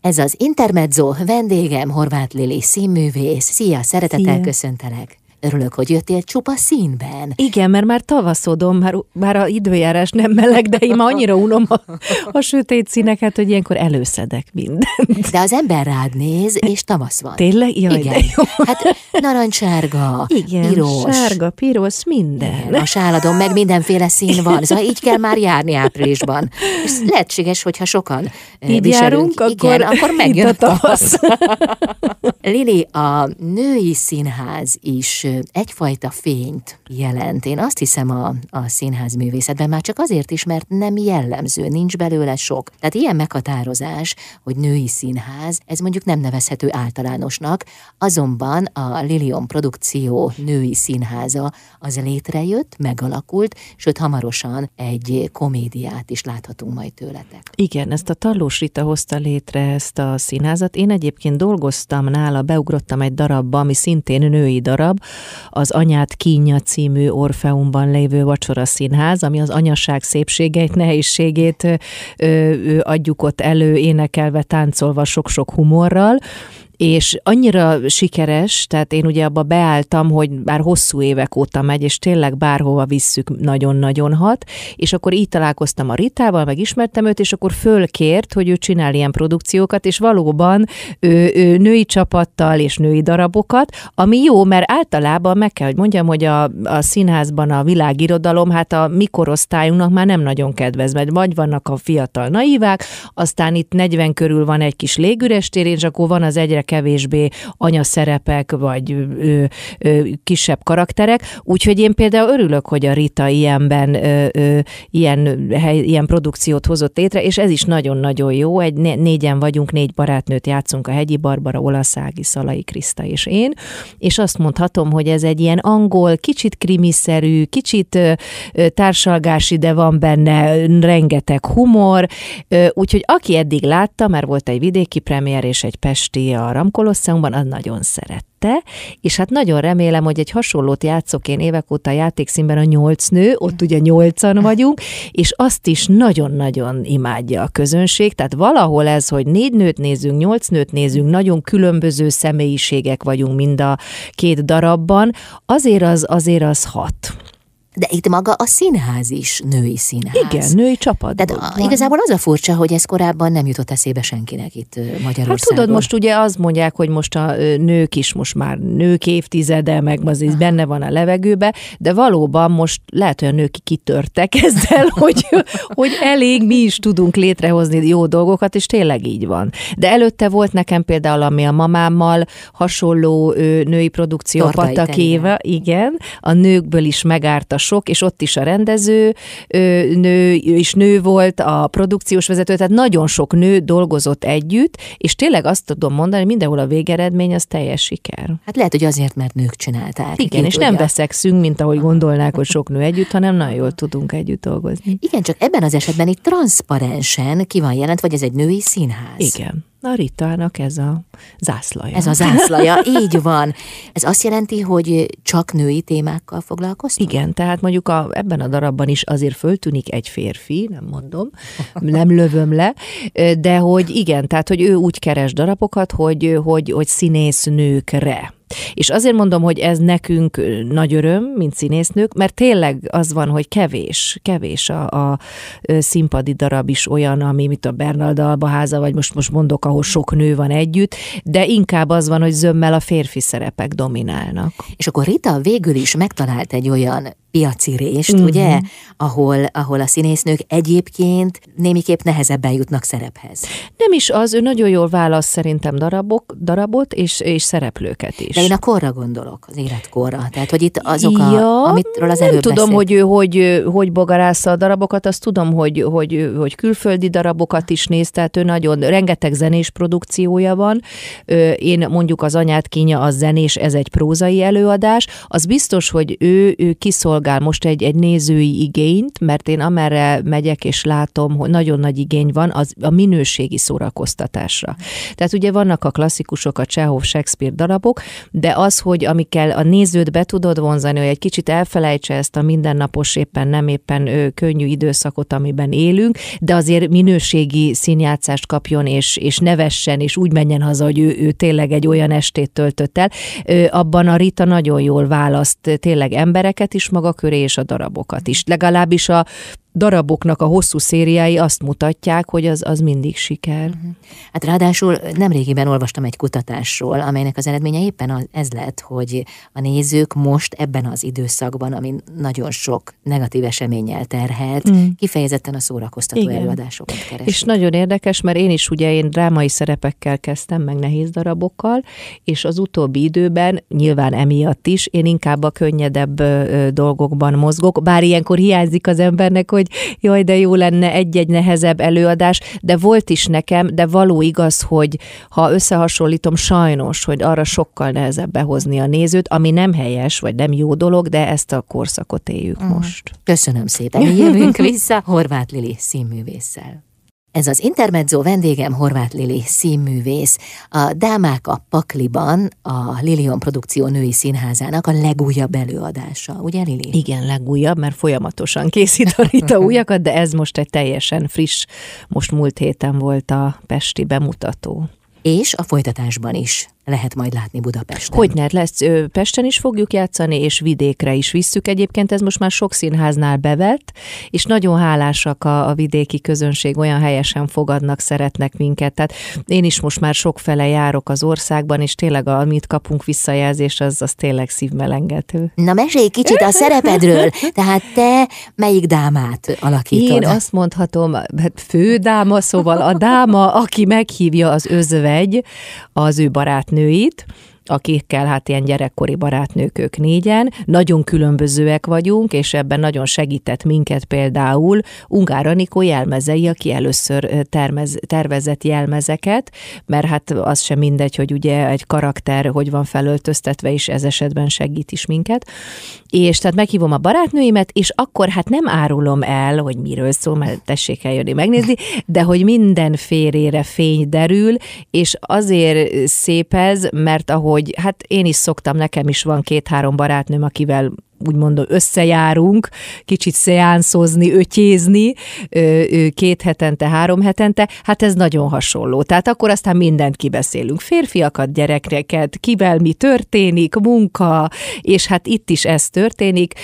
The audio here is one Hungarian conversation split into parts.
Ez az Intermezzo, vendégem Horváth Lili színművész. Szia, szeretettel Szia. köszöntelek. Örülök, hogy jöttél csupa színben. Igen, mert már tavaszodom, már, már a időjárás nem meleg, de én annyira unom a, a sötét színeket, hogy ilyenkor előszedek mindent. De az ember rád néz, és tavasz van. Tényleg? Jaj, Igen. de jó. Hát narancsárga, Igen, piros. sárga, piros, minden. Igen, a sáladon meg mindenféle szín van, szóval így kell már járni áprilisban. És lehetséges, hogyha sokan eh, Így viselünk, járunk, igen, akkor akkor megjön a a tavasz. Lili, a női színház is egyfajta fényt jelent. Én azt hiszem a, a színház művészetben már csak azért is, mert nem jellemző, nincs belőle sok. Tehát ilyen meghatározás, hogy női színház, ez mondjuk nem nevezhető általánosnak, azonban a Lilion produkció női színháza az létrejött, megalakult, sőt hamarosan egy komédiát is láthatunk majd tőletek. Igen, ezt a Tallós Rita hozta létre ezt a színházat. Én egyébként dolgoztam nála, beugrottam egy darabba, ami szintén női darab, az Anyát Kínja című Orfeumban lévő vacsora színház, ami az anyaság szépségeit, nehézségét ö, ö, adjuk ott elő, énekelve, táncolva, sok-sok humorral, és annyira sikeres, tehát én ugye abba beálltam, hogy bár hosszú évek óta megy, és tényleg bárhova visszük nagyon-nagyon hat, és akkor így találkoztam a Ritával, meg ismertem őt, és akkor fölkért, hogy ő csinál ilyen produkciókat, és valóban ő, ő női csapattal és női darabokat, ami jó, mert általában meg kell, hogy mondjam, hogy a, a színházban a világirodalom, hát a mi korosztályunknak már nem nagyon kedvez, mert vagy vannak a fiatal naívák, aztán itt 40 körül van egy kis légüres tér, és akkor van az egyre kevésbé anyaszerepek, vagy ö, ö, kisebb karakterek, úgyhogy én például örülök, hogy a Rita ilyenben ö, ö, ilyen, hely, ilyen produkciót hozott létre, és ez is nagyon-nagyon jó, egy né- négyen vagyunk, négy barátnőt játszunk, a Hegyi Barbara, Olaszági, Szalai Kriszta és én, és azt mondhatom, hogy ez egy ilyen angol, kicsit krimiszerű, kicsit ö, társalgási, de van benne rengeteg humor, úgyhogy aki eddig látta, mert volt egy vidéki premier és egy pesti a Ramkolosseumban, az nagyon szerette, és hát nagyon remélem, hogy egy hasonlót játszok én évek óta a játékszínben a nyolc nő, ott ugye nyolcan vagyunk, és azt is nagyon-nagyon imádja a közönség, tehát valahol ez, hogy négy nőt nézünk, nyolc nőt nézünk, nagyon különböző személyiségek vagyunk mind a két darabban, azért az, azért az hat. De itt maga a színház is női színház. Igen, női csapat. Tehát a, igazából az a furcsa, hogy ez korábban nem jutott eszébe senkinek itt Magyarországon. Hát tudod, most ugye azt mondják, hogy most a nők is most már nők évtizede, meg az is benne van a levegőbe, de valóban most lehet, hogy a nők kitörtek ezzel, hogy, hogy elég mi is tudunk létrehozni jó dolgokat, és tényleg így van. De előtte volt nekem például, ami a mamámmal hasonló női produkció, a Tordai Patakéva, igen, a nőkből is megállt a sok, és ott is a rendező nő is nő volt, a produkciós vezető, tehát nagyon sok nő dolgozott együtt, és tényleg azt tudom mondani, hogy mindenhol a végeredmény az teljes siker. Hát lehet, hogy azért, mert nők csinálták. Igen, és nem tudja. veszekszünk, mint ahogy gondolnák, hogy sok nő együtt, hanem nagyon jól tudunk együtt dolgozni. Igen, csak ebben az esetben itt transzparensen ki van jelent, vagy ez egy női színház. Igen. A Ritának ez a zászlaja. Ez a zászlaja, így van. Ez azt jelenti, hogy csak női témákkal foglalkoztok? Igen, tehát mondjuk a, ebben a darabban is azért föltűnik egy férfi, nem mondom, nem lövöm le, de hogy igen, tehát hogy ő úgy keres darabokat, hogy, hogy, hogy színésznőkre. És azért mondom, hogy ez nekünk nagy öröm, mint színésznők, mert tényleg az van, hogy kevés, kevés a, a színpadi darab is olyan, ami, mint a Bernald Albaháza, vagy most, most mondok, ahol sok nő van együtt, de inkább az van, hogy zömmel a férfi szerepek dominálnak. És akkor Rita végül is megtalált egy olyan piaci rést, Mhm. uh-huh. ugye, ahol, ahol a színésznők egyébként némiképp nehezebben jutnak szerephez. Nem is az, ő nagyon jól választ szerintem darabok, darabot és, és szereplőket is. De én a korra gondolok, az életkorra. Tehát, hogy itt azok, a, ja, amitről az nem előbb tudom, hogy ő hogy, hogy bogarásza a darabokat, azt tudom, hogy, hogy, hogy külföldi darabokat is néz, tehát ő nagyon, rengeteg zenés produkciója van. Én mondjuk az Anyát Kínja, az zenés, ez egy prózai előadás. Az biztos, hogy ő, ő kiszolgál szolgál most egy, egy nézői igényt, mert én amerre megyek és látom, hogy nagyon nagy igény van az a minőségi szórakoztatásra. Tehát ugye vannak a klasszikusok, a Csehov, Shakespeare darabok, de az, hogy amikkel a nézőt be tudod vonzani, hogy egy kicsit elfelejtse ezt a mindennapos éppen nem éppen ő, könnyű időszakot, amiben élünk, de azért minőségi színjátszást kapjon, és, és nevessen, és úgy menjen haza, hogy ő, ő tényleg egy olyan estét töltött el. Abban a Rita nagyon jól választ tényleg embereket is maga köré, és a darabokat is. Legalábbis a daraboknak a hosszú szériái azt mutatják, hogy az, az mindig siker. Mhm. Hát ráadásul nemrégiben olvastam egy kutatásról, amelynek az eredménye éppen ez lett, hogy a nézők most ebben az időszakban, ami nagyon sok negatív eseménnyel terhelt, mm. kifejezetten a szórakoztató Igen. előadásokat keresik. És nagyon érdekes, mert én is ugye én drámai szerepekkel kezdtem, meg nehéz darabokkal, és az utóbbi időben, nyilván emiatt is, én inkább a könnyedebb dolgokban mozgok, bár ilyenkor hiányzik az embernek, hogy hogy jaj, de jó lenne egy-egy nehezebb előadás, de volt is nekem, de való igaz, hogy ha összehasonlítom, sajnos, hogy arra sokkal nehezebb behozni a nézőt, ami nem helyes, vagy nem jó dolog, de ezt a korszakot éljük mm. most. Köszönöm szépen. Jövünk vissza Horváth Lili színművésszel. Ez az Intermezzo vendégem Horváth Lili színművész. A Dámák a Pakliban a Lilion Produkció Női Színházának a legújabb előadása, ugye Lili? Igen, legújabb, mert folyamatosan készít a Rita újakat, de ez most egy teljesen friss, most múlt héten volt a Pesti bemutató. És a folytatásban is lehet majd látni Budapesten. Hogy ne, lesz, Pesten is fogjuk játszani, és vidékre is visszük. Egyébként ez most már sok színháznál bevett, és nagyon hálásak a, a vidéki közönség, olyan helyesen fogadnak, szeretnek minket. Tehát én is most már sok fele járok az országban, és tényleg amit kapunk visszajelzés, az, az tényleg szívmelengető. Na mesélj kicsit a szerepedről, tehát te melyik dámát alakítod? Én azt mondhatom, hát fődáma, szóval a dáma, aki meghívja az özvegy, az ő barátnő nőit, akikkel hát ilyen gyerekkori barátnők ők négyen. Nagyon különbözőek vagyunk, és ebben nagyon segített minket például Ungár Anikó jelmezei, aki először termez, tervezett jelmezeket, mert hát az sem mindegy, hogy ugye egy karakter hogy van felöltöztetve, és ez esetben segít is minket. És tehát meghívom a barátnőimet, és akkor hát nem árulom el, hogy miről szól, mert tessék eljönni megnézni, de hogy minden férére fény derül, és azért szép ez, mert ahogy hogy hát én is szoktam, nekem is van két-három barátnőm, akivel úgymond összejárunk, kicsit szeánszozni, ötyézni két hetente, három hetente, hát ez nagyon hasonló. Tehát akkor aztán mindent kibeszélünk. Férfiakat, gyerekeket, kivel mi történik, munka, és hát itt is ez történik.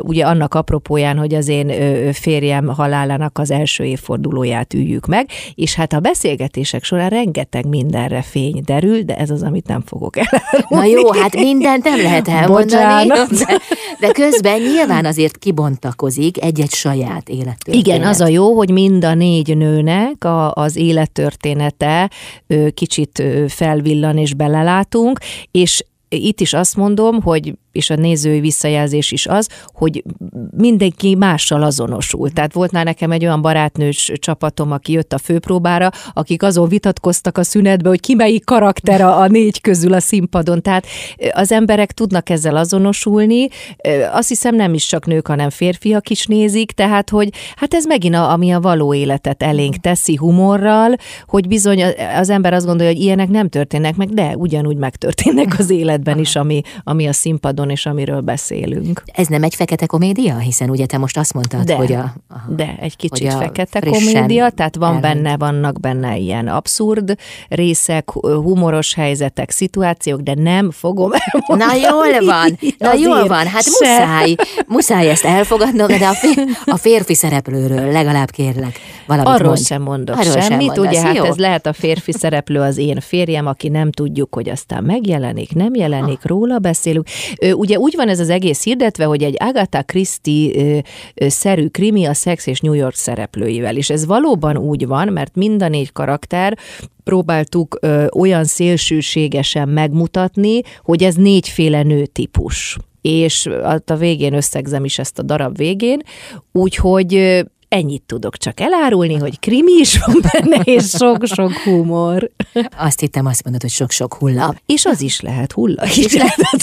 Ugye annak apropóján, hogy az én férjem halálának az első évfordulóját üljük meg, és hát a beszélgetések során rengeteg mindenre fény derül, de ez az, amit nem fogok elárulni. Na jó, hát mindent nem lehet elmondani. De, de közben nyilván azért kibontakozik egy-egy saját élettörténet. Igen, az a jó, hogy mind a négy nőnek a, az élettörténete kicsit felvillan és belelátunk, és itt is azt mondom, hogy és a nézői visszajelzés is az, hogy mindenki mással azonosul. Tehát volt már nekem egy olyan barátnős csapatom, aki jött a főpróbára, akik azon vitatkoztak a szünetbe, hogy ki melyik karakter a négy közül a színpadon. Tehát az emberek tudnak ezzel azonosulni. Azt hiszem nem is csak nők, hanem férfiak is nézik, tehát hogy hát ez megint a, ami a való életet elénk teszi humorral, hogy bizony az ember azt gondolja, hogy ilyenek nem történnek meg, de ugyanúgy megtörténnek az életben is, ami, ami a színpadon színpadon, és amiről beszélünk. Ez nem egy fekete komédia? Hiszen ugye te most azt mondtad, de, hogy a... a de, egy kicsit fekete komédia, tehát van elment. benne, vannak benne ilyen abszurd részek, humoros helyzetek, szituációk, de nem fogom elmondani. Na jól van, na jól van, hát se. muszáj, muszáj ezt elfogadnom, de a, fér, a férfi szereplőről legalább kérlek valamit Arról mond. sem mondok Arról semmit, sem mondasz, ugye hát jó? ez lehet a férfi szereplő az én férjem, aki nem tudjuk, hogy aztán megjelenik, nem jelenik, ah. róla beszélünk. Ugye úgy van ez az egész hirdetve, hogy egy Agatha Christie-szerű krimi a Sex és New York szereplőivel, és ez valóban úgy van, mert mind a négy karakter próbáltuk ö, olyan szélsőségesen megmutatni, hogy ez négyféle nőtípus és a végén összegzem is ezt a darab végén, úgyhogy ennyit tudok csak elárulni, hogy krimi is van benne, és sok-sok humor. Azt hittem, azt mondod, hogy sok-sok hulla. És az is lehet hulla. Is lehet.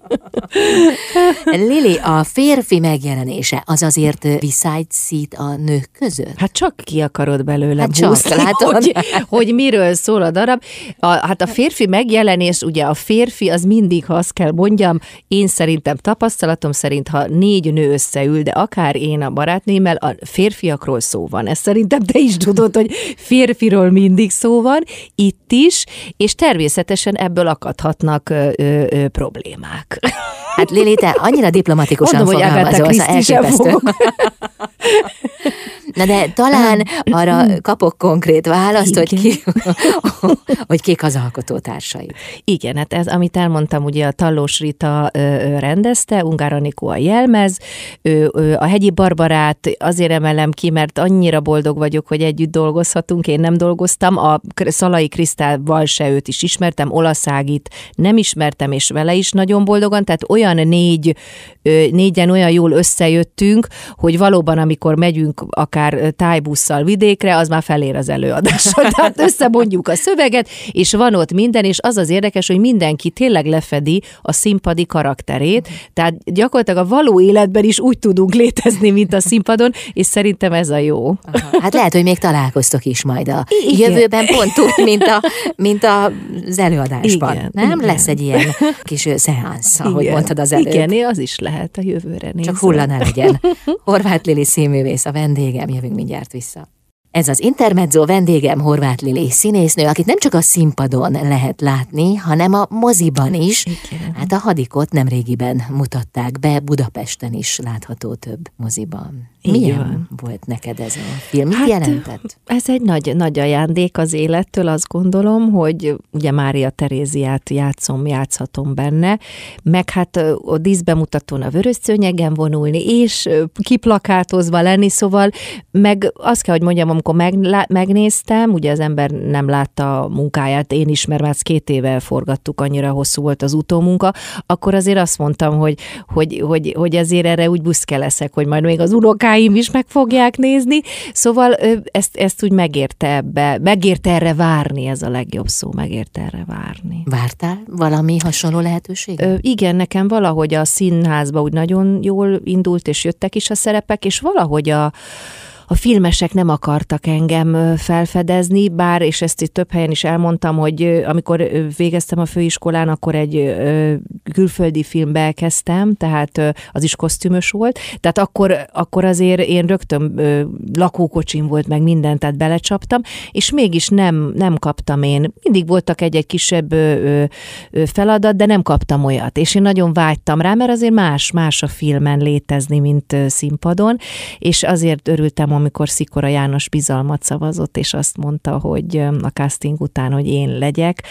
Lili, a férfi megjelenése az azért viszályszít a nők között? Hát csak ki akarod belőle Hát csak, húzni, látod? hogy, hogy miről szól a darab. A, hát a férfi megjelenés, ugye a férfi az mindig, ha azt kell mondjam, én szerintem tapasztalatom szerint, ha négy nő összeül, de akár én a barátnémmel, a férfiakról szó van. Ezt szerintem te is tudod, hogy férfiról mindig szó van, itt is, és természetesen ebből akadhatnak ö, ö, problémák. it. Hát Lili, te annyira diplomatikusan Mondom, hogy fogalmazol, szóval sem elképesztő. Na de talán arra kapok konkrét választ, hogy, ki, hogy kik az alkotótársai. Igen, hát ez, amit elmondtam, ugye a Tallós Rita rendezte, Ungár Anikó a jelmez, ő, ő, a Hegyi Barbarát azért emelem ki, mert annyira boldog vagyok, hogy együtt dolgozhatunk, én nem dolgoztam, a Szalai Krisztával se őt is ismertem, Olaszágit nem ismertem, és vele is nagyon boldogan, tehát olyan négy, ö, négyen olyan jól összejöttünk, hogy valóban, amikor megyünk akár tájbusszal vidékre, az már felér az előadásra. Tehát összemondjuk a szöveget, és van ott minden, és az az érdekes, hogy mindenki tényleg lefedi a színpadi karakterét, tehát gyakorlatilag a való életben is úgy tudunk létezni, mint a színpadon, és szerintem ez a jó. Aha. Hát lehet, hogy még találkoztok is majd a Igen. jövőben pont úgy, mint, a, mint az előadásban. Igen, nem? igen. Lesz egy ilyen kis szeánsz, ahogy Igen. Mondtad az előbb. Igen, az is lehet a jövőre nézve. Csak hulla ne legyen. Horváth Lili színművész a vendégem, jövünk mindjárt vissza. Ez az Intermezzo vendégem Horváth Lili színésznő, akit nem csak a színpadon lehet látni, hanem a moziban is. Igen. Hát a hadikot nemrégiben mutatták be, Budapesten is látható több moziban. Milyen van. volt neked ez a film? Mit Hát, jelentett? Ez egy nagy, nagy ajándék az élettől, azt gondolom, hogy ugye Mária Teréziát játszom, játszhatom benne, meg hát a díszbemutatón a vörös szőnyegen vonulni, és kiplakátozva lenni, szóval meg azt kell, hogy mondjam, amikor meglá- megnéztem, ugye az ember nem látta a munkáját, én is, mert már két éve forgattuk, annyira hosszú volt az utómunka, akkor azért azt mondtam, hogy, hogy, hogy, hogy azért erre úgy büszke leszek, hogy majd még az unokáim is meg fogják nézni, szóval ezt, ezt úgy megérte ebbe, megérte erre várni, ez a legjobb szó, megérte erre várni. Vártál valami hasonló lehetőséget? Ö, igen, nekem valahogy a színházba úgy nagyon jól indult, és jöttek is a szerepek, és valahogy a, a filmesek nem akartak engem felfedezni, bár, és ezt itt több helyen is elmondtam, hogy amikor végeztem a főiskolán, akkor egy külföldi filmbe kezdtem, tehát az is kosztümös volt, tehát akkor, akkor azért én rögtön lakókocsim volt meg minden, tehát belecsaptam, és mégis nem, nem kaptam én. Mindig voltak egy-egy kisebb feladat, de nem kaptam olyat, és én nagyon vágytam rá, mert azért más, más a filmen létezni, mint színpadon, és azért örültem, amikor Szikora János bizalmat szavazott, és azt mondta, hogy a casting után, hogy én legyek,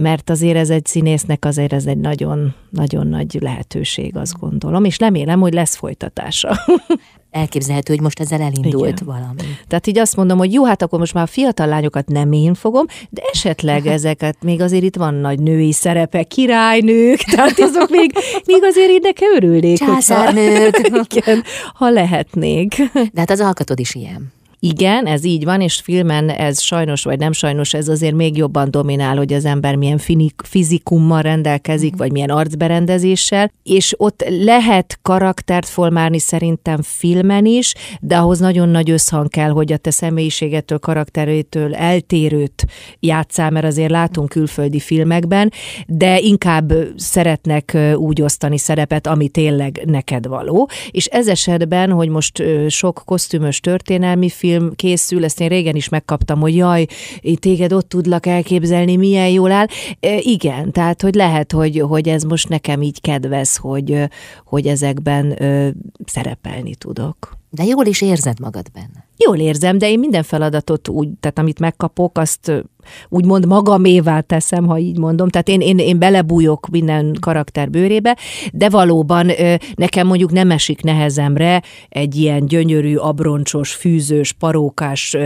mert azért ez egy színésznek azért ez egy nagyon, nagyon nagy lehetőség, azt gondolom, és remélem, hogy lesz folytatása. Elképzelhető, hogy most ezzel elindult Igen. valami. Tehát így azt mondom, hogy jó, hát akkor most már a fiatal lányokat nem én fogom, de esetleg ezeket még azért itt van nagy női szerepek, királynők, tehát azok még, még azért így nekem örülnék. hogyha- Császárnők. Igen, ha lehetnék. De hát az alkatod is ilyen. Igen, ez így van, és filmen ez sajnos vagy nem sajnos, ez azért még jobban dominál, hogy az ember milyen finik, fizikummal rendelkezik, vagy milyen arcberendezéssel, és ott lehet karaktert formálni szerintem filmen is, de ahhoz nagyon nagy összhang kell, hogy a te személyiségettől, karakterétől eltérőt játszál, mert azért látunk külföldi filmekben, de inkább szeretnek úgy osztani szerepet, ami tényleg neked való. És ez esetben, hogy most sok kosztümös történelmi film készül, ezt én régen is megkaptam, hogy jaj, téged ott tudlak elképzelni, milyen jól áll. E, Igen, tehát, hogy lehet, hogy, hogy ez most nekem így kedvez, hogy, hogy ezekben ö, szerepelni tudok. De jól is érzed magad benne. Jól érzem, de én minden feladatot úgy, tehát amit megkapok, azt úgymond magamévá teszem, ha így mondom. Tehát én, én, én belebújok minden karakter bőrébe, de valóban nekem mondjuk nem esik nehezemre egy ilyen gyönyörű, abroncsos, fűzős, parókás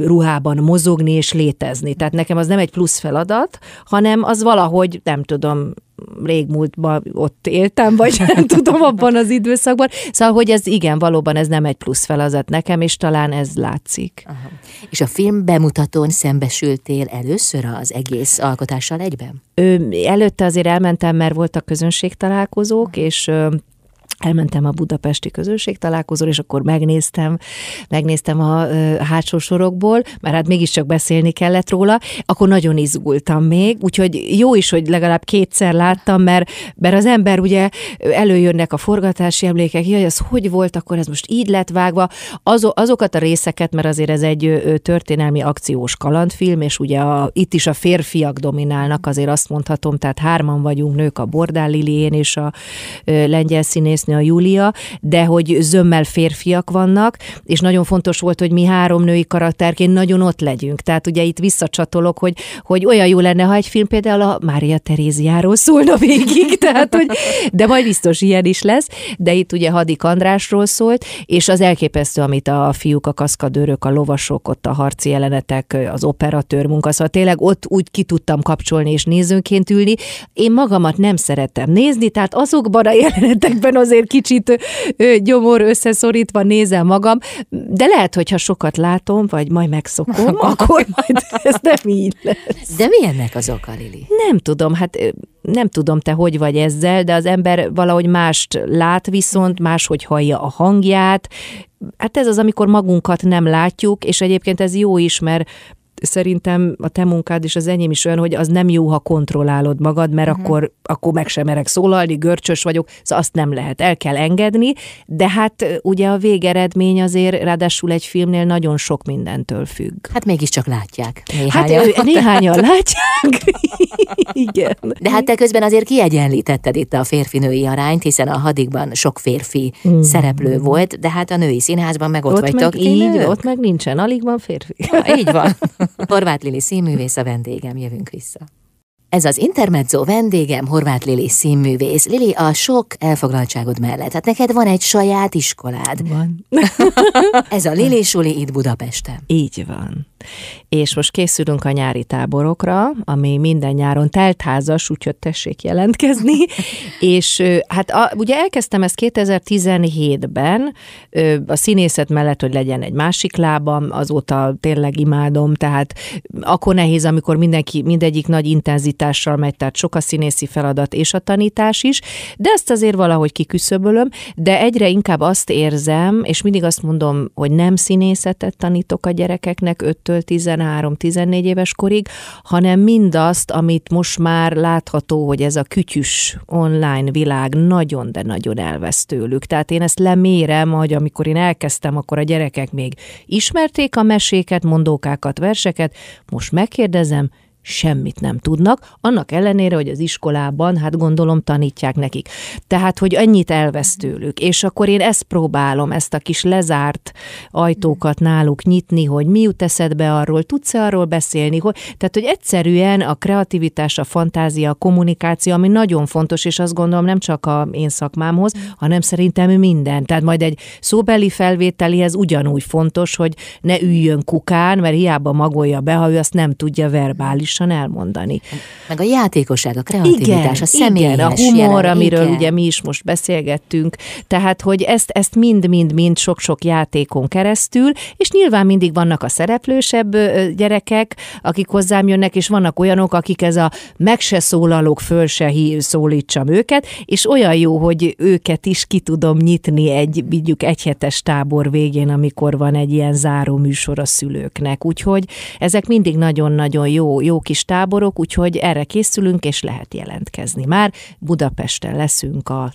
ruhában mozogni és létezni. Tehát nekem az nem egy plusz feladat, hanem az valahogy, nem tudom, régmúltban ott éltem, vagy nem tudom, abban az időszakban. Szóval, hogy ez igen, valóban ez nem egy plusz feladat nekem, és talán ez látszik. Aha. És a film bemutatón szembesültél először az egész alkotással egyben? Ö, előtte azért elmentem, mert voltak közönségtalálkozók, és elmentem a budapesti közösség találkozóra, és akkor megnéztem, megnéztem a hátsó sorokból, mert hát mégiscsak beszélni kellett róla, akkor nagyon izgultam még, úgyhogy jó is, hogy legalább kétszer láttam, mert, mert az ember ugye előjönnek a forgatási emlékek, jaj, ez hogy volt, akkor ez most így lett vágva, az, azokat a részeket, mert azért ez egy történelmi akciós kalandfilm, és ugye a, itt is a férfiak dominálnak, azért azt mondhatom, tehát hárman vagyunk nők, a Bordál Lilién és a lengyel színésznő, a Júlia, de hogy zömmel férfiak vannak, és nagyon fontos volt, hogy mi három női karakterként nagyon ott legyünk. Tehát ugye itt visszacsatolok, hogy, hogy olyan jó lenne, ha egy film például a Mária Teréziáról szólna végig, tehát hogy, de majd biztos ilyen is lesz, de itt ugye Hadik Andrásról szólt, és az elképesztő, amit a fiúk, a kaszkadőrök, a lovasok, ott a harci jelenetek, az operatőr munka, szóval tényleg ott úgy ki tudtam kapcsolni és nézőnként ülni. Én magamat nem szeretem nézni, tehát azokban a jelenetekben azért azért kicsit gyomor összeszorítva nézem magam, de lehet, hogyha sokat látom, vagy majd megszokom, akkor majd ez nem így lesz. De mi ennek az oka, Lili? Nem tudom, hát nem tudom te hogy vagy ezzel, de az ember valahogy mást lát viszont, máshogy hallja a hangját, Hát ez az, amikor magunkat nem látjuk, és egyébként ez jó is, mert szerintem a te munkád és az enyém is olyan, hogy az nem jó, ha kontrollálod magad, mert uh-huh. akkor, akkor meg sem merek szólalni, görcsös vagyok, szóval azt nem lehet, el kell engedni, de hát ugye a végeredmény azért ráadásul egy filmnél nagyon sok mindentől függ. Hát mégiscsak látják. Néhányan. Hát néhányan látják. Igen. De hát te közben azért kiegyenlítetted itt a férfi-női arányt, hiszen a hadikban sok férfi mm. szereplő volt, de hát a női színházban meg ott, ott vagytok. Meg, így, ott meg nincsen, alig van férfi. Ja, így van. Horváth Lili színművész a vendégem, jövünk vissza. Ez az Intermezzo vendégem, Horváth Lili színművész. Lili, a sok elfoglaltságod mellett, hát neked van egy saját iskolád. Van. Ez a Lili Suli itt Budapesten. Így van és most készülünk a nyári táborokra, ami minden nyáron teltházas, úgyhogy tessék jelentkezni, és hát a, ugye elkezdtem ezt 2017-ben, a színészet mellett, hogy legyen egy másik lábam, azóta tényleg imádom, tehát akkor nehéz, amikor mindenki, mindegyik nagy intenzitással megy, tehát sok a színészi feladat és a tanítás is, de ezt azért valahogy kiküszöbölöm, de egyre inkább azt érzem, és mindig azt mondom, hogy nem színészetet tanítok a gyerekeknek 5 13-14 éves korig, hanem mindazt, amit most már látható, hogy ez a kütyüs online világ nagyon, de nagyon elvesz tőlük. Tehát én ezt lemérem, hogy amikor én elkezdtem, akkor a gyerekek még ismerték a meséket, mondókákat, verseket, most megkérdezem, semmit nem tudnak, annak ellenére, hogy az iskolában, hát gondolom tanítják nekik. Tehát, hogy ennyit elvesz tőlük. És akkor én ezt próbálom, ezt a kis lezárt ajtókat náluk nyitni, hogy mi jut eszedbe arról, tudsz-e arról beszélni, hogy, tehát, hogy egyszerűen a kreativitás, a fantázia, a kommunikáció, ami nagyon fontos, és azt gondolom nem csak a én szakmámhoz, hanem szerintem minden. Tehát majd egy szóbeli felvételihez ugyanúgy fontos, hogy ne üljön kukán, mert hiába magolja be, ha ő azt nem tudja verbális pontosan elmondani. Meg a játékosság, a kreativitás, igen, a személyes igen, a humor, jelen, amiről igen. ugye mi is most beszélgettünk, tehát, hogy ezt, ezt mind-mind-mind sok-sok játékon keresztül, és nyilván mindig vannak a szereplősebb gyerekek, akik hozzám jönnek, és vannak olyanok, akik ez a meg se szólalók, föl se szólítsam őket, és olyan jó, hogy őket is ki tudom nyitni egy, vigyük egy hetes tábor végén, amikor van egy ilyen záró műsor a szülőknek. Úgyhogy ezek mindig nagyon-nagyon jó, jó kis táborok, úgyhogy erre készülünk, és lehet jelentkezni. Már Budapesten leszünk a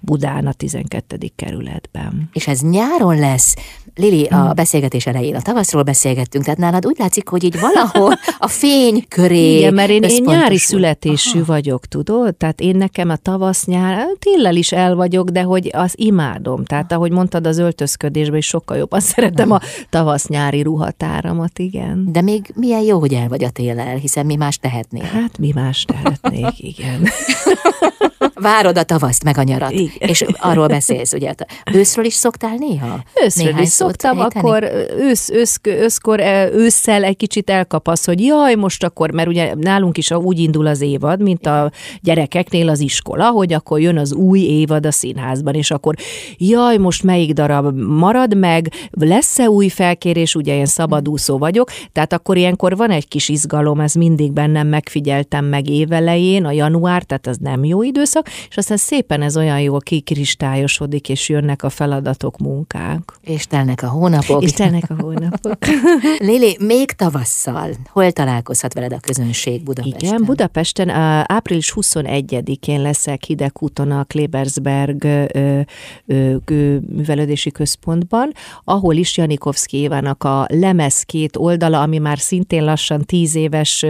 Budán a 12. kerületben. És ez nyáron lesz. Lili, a hmm. beszélgetés elején a tavaszról beszélgettünk, tehát nálad úgy látszik, hogy így valahol a fény köré Igen, mert én, én nyári születésű Aha. vagyok, tudod? Tehát én nekem a tavasz nyár, téllel is el vagyok, de hogy az imádom. Tehát ahogy mondtad, az öltözködésben is sokkal jobban szeretem a tavasz-nyári ruhatáramat, igen. De még milyen jó, hogy el vagy a téllel, hiszen mi más tehetnénk. Hát mi más tehetnék, igen. Várod a tavaszt, meg a nyarat. Igen. És arról beszélsz, ugye? Őszről is szoktál néha? Őszről Néhány is szoktam, akkor ősz, ősz, őszkor, ősszel egy kicsit elkapasz, hogy jaj, most akkor, mert ugye nálunk is úgy indul az évad, mint a gyerekeknél az iskola, hogy akkor jön az új évad a színházban, és akkor jaj, most melyik darab marad meg, lesz-e új felkérés, ugye én szabadúszó vagyok, tehát akkor ilyenkor van egy kis izgalom, ez mindig bennem megfigyeltem meg évelején, a január, tehát az nem jó időszak, és aztán szépen ez olyan jól kikristályosodik, és jönnek a feladatok, munkák. És telnek a hónapok. És telnek a hónapok. Lili, még tavasszal hol találkozhat veled a közönség Budapesten? Igen, Budapesten április 21-én leszek Hidegúton a Klebersberg művelődési központban, ahol is Janikovszki Évának a lemez két oldala, ami már szintén lassan tíz éves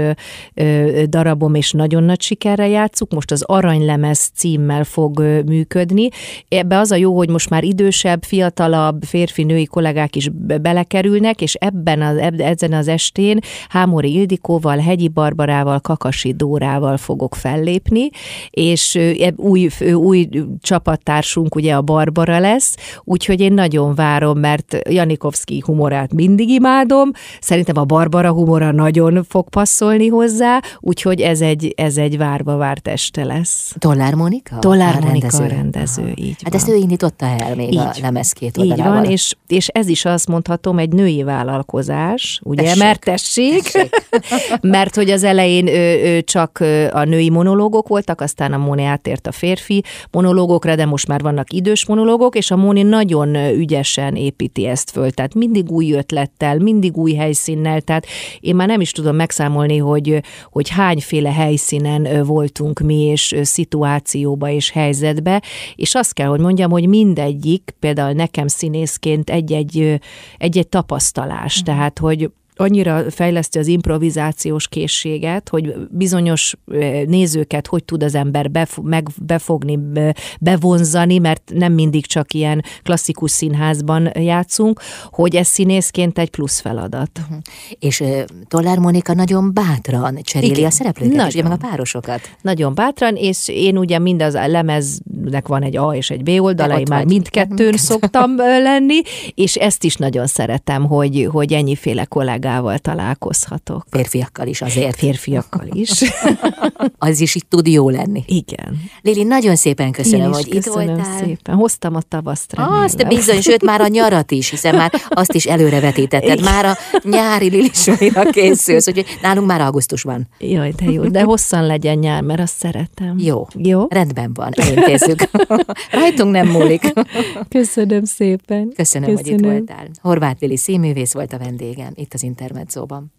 darabom, és nagyon nagy sikerre játszuk. Most az Aranylemez címmel fog működni. Ebbe az a jó, hogy most már idősebb, fiatalabb férfi-női kollégák is belekerülnek, és ebben az, ezen az estén Hámori Ildikóval, Hegyi Barbarával, Kakasi Dórával fogok fellépni, és új, új csapattársunk ugye a Barbara lesz, úgyhogy én nagyon várom, mert Janikovszki humorát mindig imádom, szerintem a Barbara humora nagyon fog passzolni hozzá, úgyhogy ez egy, ez egy várva várt este lesz. Tollár Monika? Tollár a Monika rendező, rendező így Hát van. ezt ő indította el még így, a lemez két. Így van, és, és ez is azt mondhatom, egy női vállalkozás, ugye, tessék. mert tessék, tessék. mert hogy az elején ő, ő csak a női monológok voltak, aztán a Móni átért a férfi monológokra, de most már vannak idős monológok, és a Móni nagyon ügyesen építi ezt föl, tehát mindig új ötlettel, mindig új helyszínnel, tehát én már nem is tudom megszámolni, hogy, hogy hányféle helyszínen voltunk mi, és szituációba és helyzetbe, és azt kell, hogy mondjam, hogy mindegyik, például nekem színészként egy-egy, egy-egy tapasztalás, mm. tehát, hogy annyira fejleszti az improvizációs készséget, hogy bizonyos nézőket hogy tud az ember bef- meg befogni, bevonzani, mert nem mindig csak ilyen klasszikus színházban játszunk, hogy ez színészként egy plusz feladat. Uh-huh. És uh, Tollár Monika nagyon bátran cseréli Igen. a szereplőket, nagyon. ugye meg a párosokat. Nagyon bátran, és én ugye mind az a lemeznek van egy A és egy B oldala, én már mindkettőn szoktam lenni, és ezt is nagyon szeretem, hogy, hogy ennyiféle kollégával találkozhatok. Férfiakkal is azért. Férfiakkal is. az is itt tud jó lenni. Igen. Lili, nagyon szépen köszönöm, Én hogy köszönöm itt voltál. szépen. Hoztam a tavaszt, remélem. Azt bizony, sőt már a nyarat is, hiszen már azt is előrevetítetted. Már a nyári Lili készülsz, úgyhogy nálunk már augusztus van. Jaj, de jó, de hosszan legyen nyár, mert azt szeretem. Jó. Jó? Rendben van, elintézzük. Rajtunk nem múlik. Köszönöm szépen. Köszönöm, Köszönöm, hogy itt voltál. Horváth Lili színművész volt a vendégem itt az Intermedzóban.